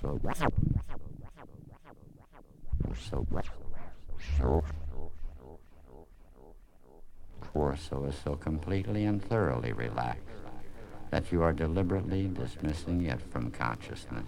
so so so torso is so completely and thoroughly relaxed that you are deliberately dismissing it from consciousness.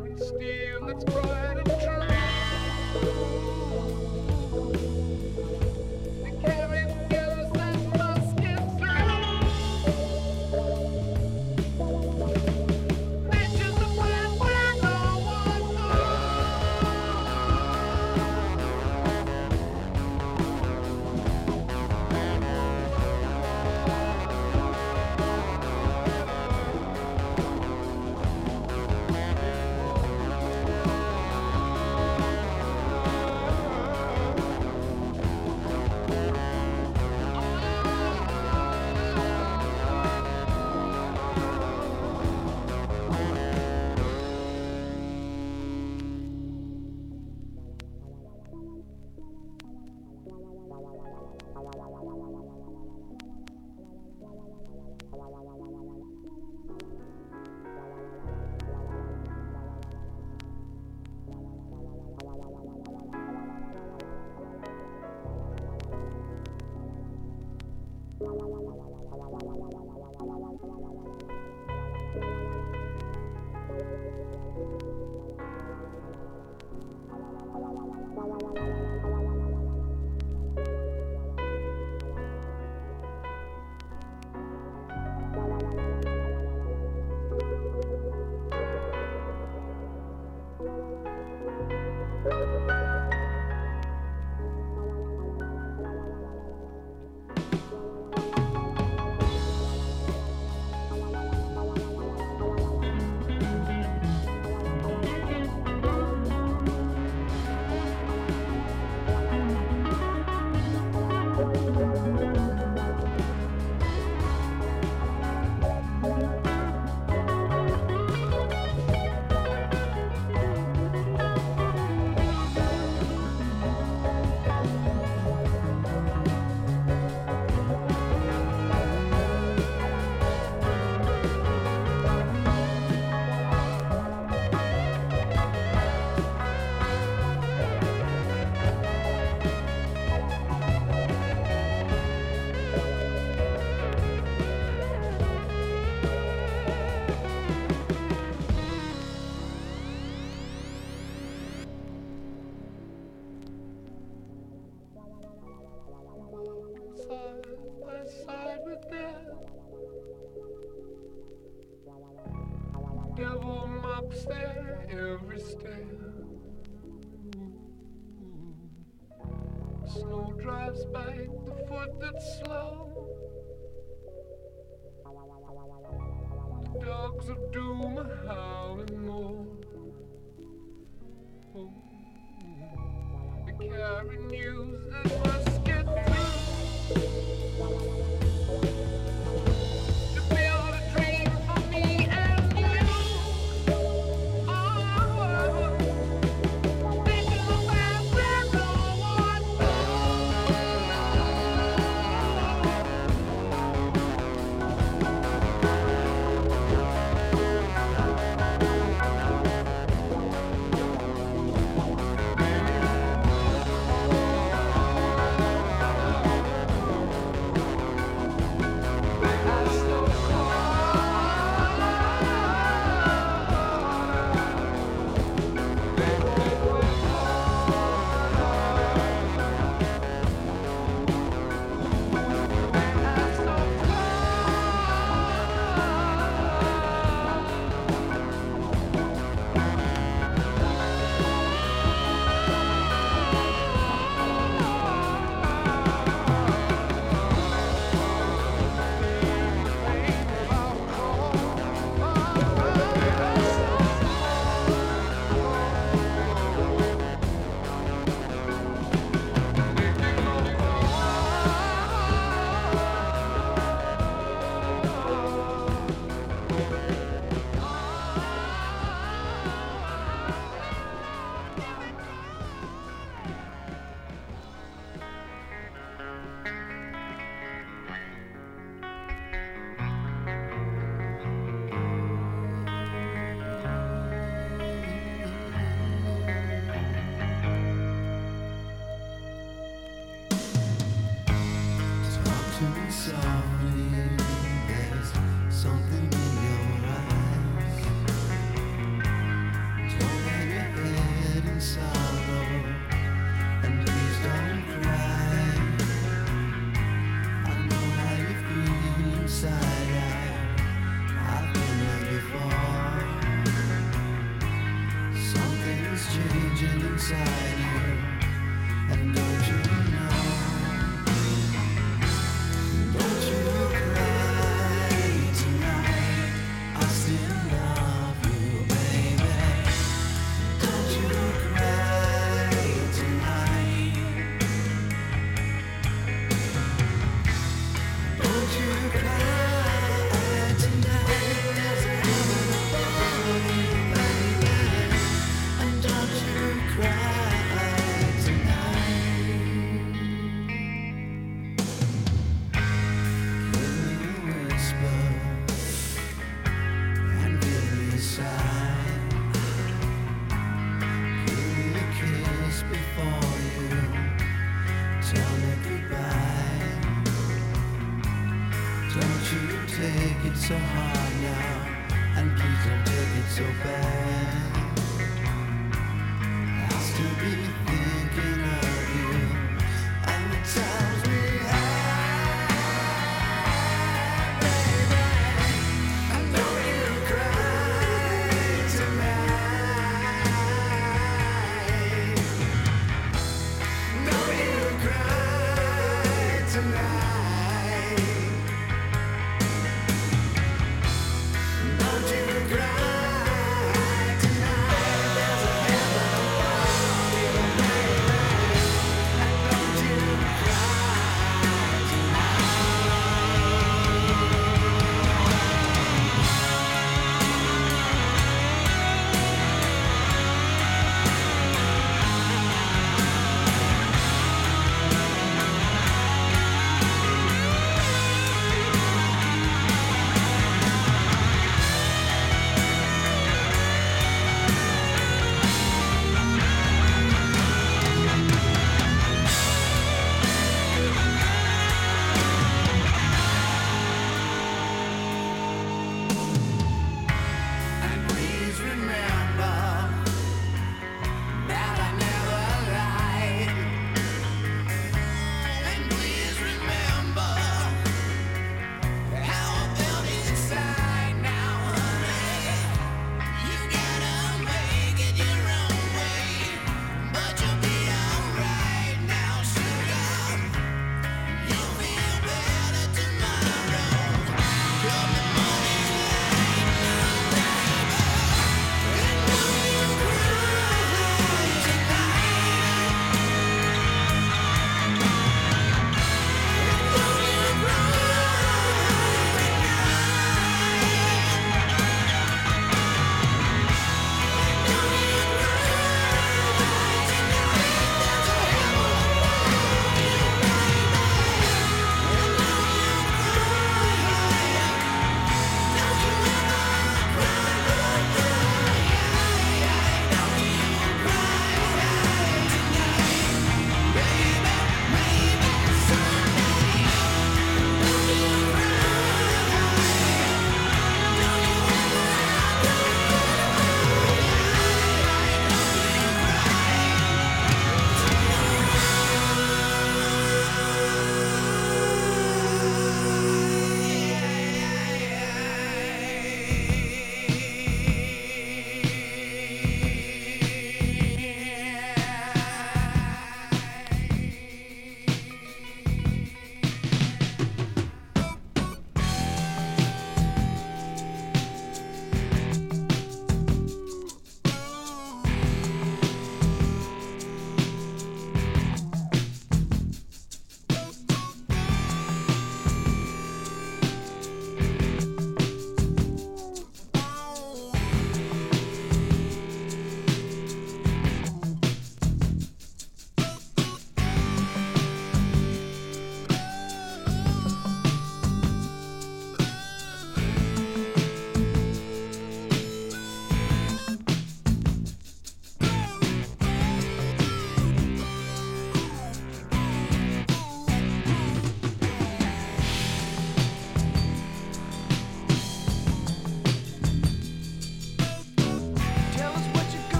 Wearing steel that's bright Step, every step. Snow drives by the foot that's slow. The dogs of doom are howling more. Oh, they carry news that must get through.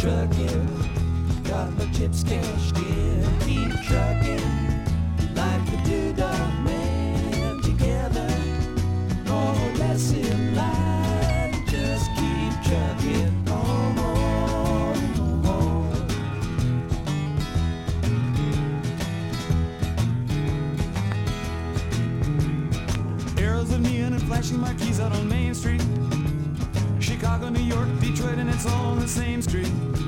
truckin', Got my chips cashed in. Keep truckin'. on the same street.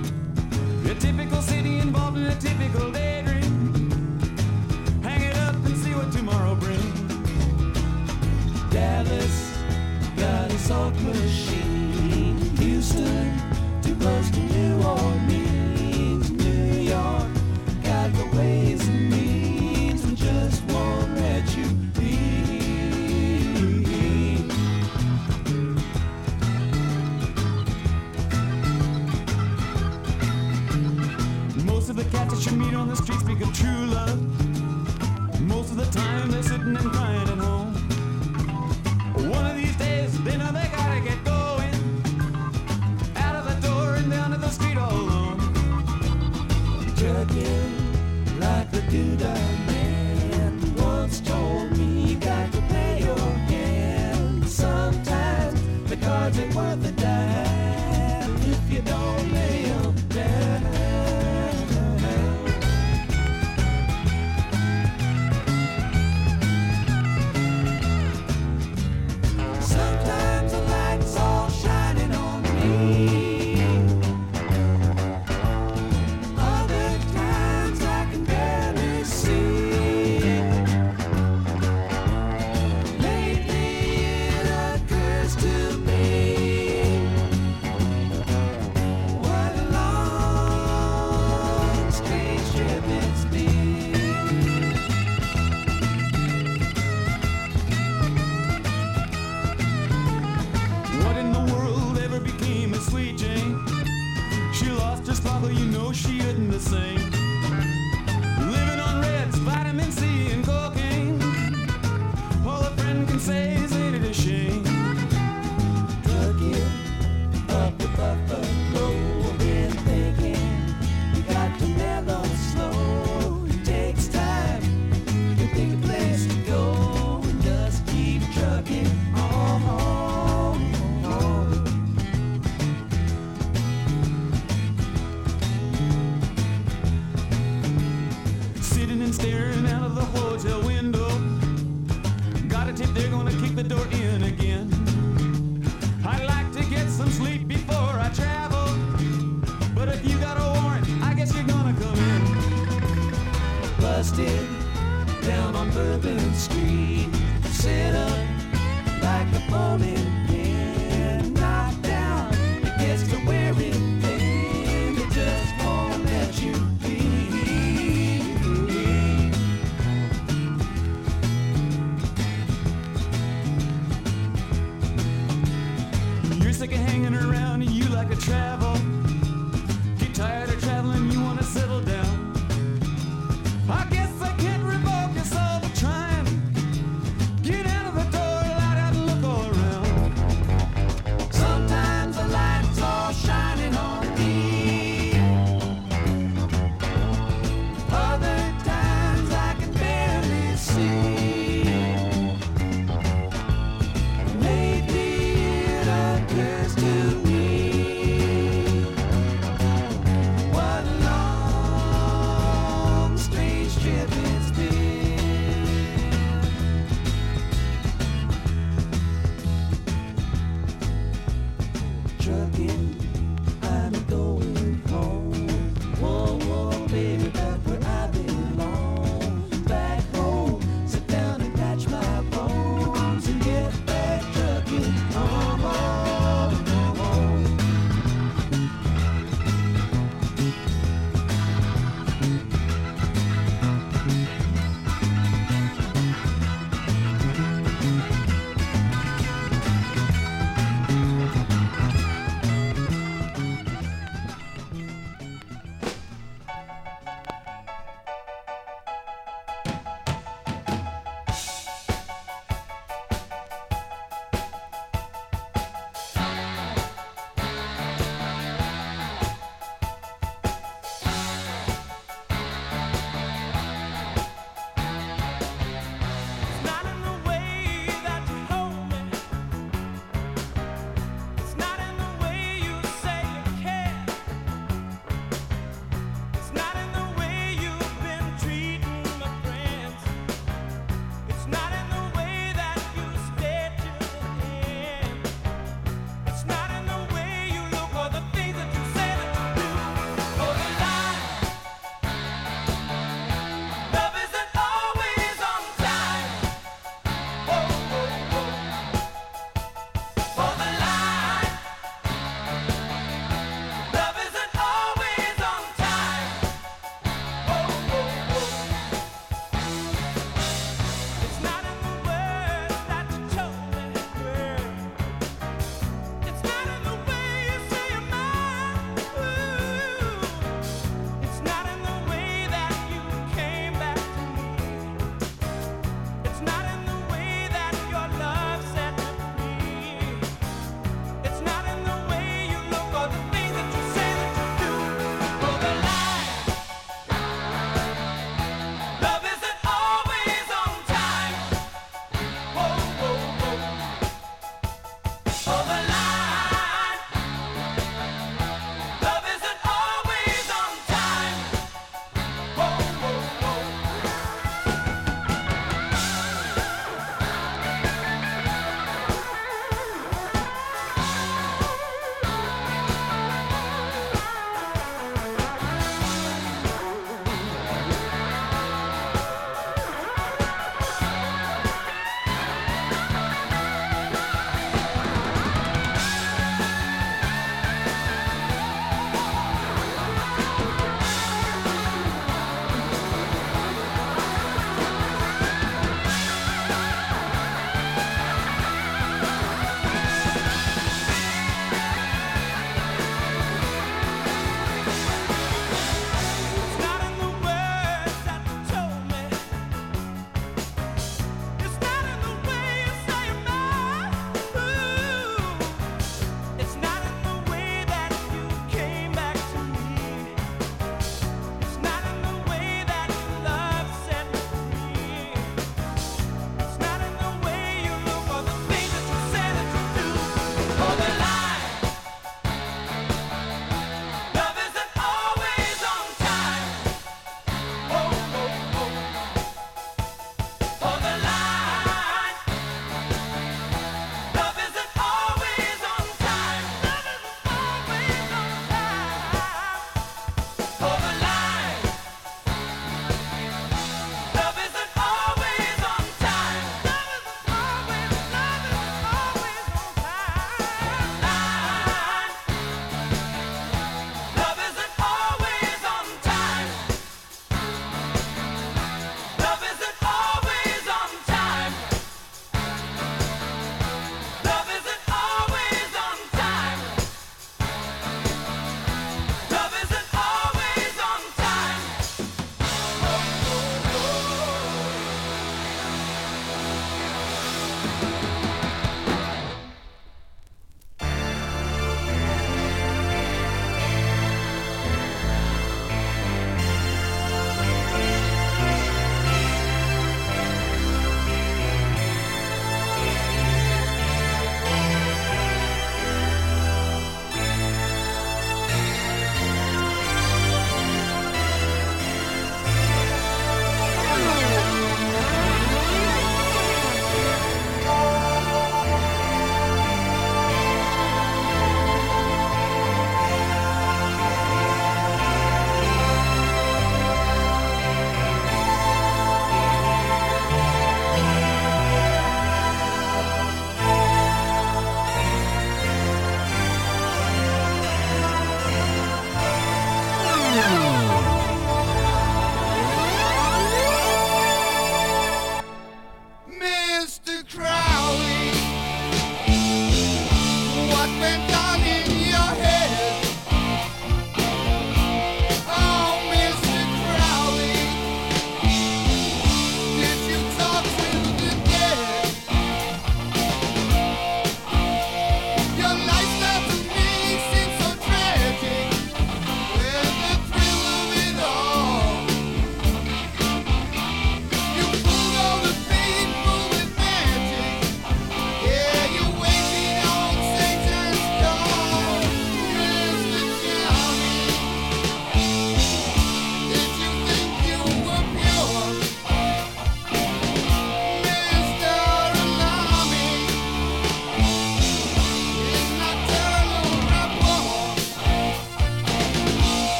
a true love.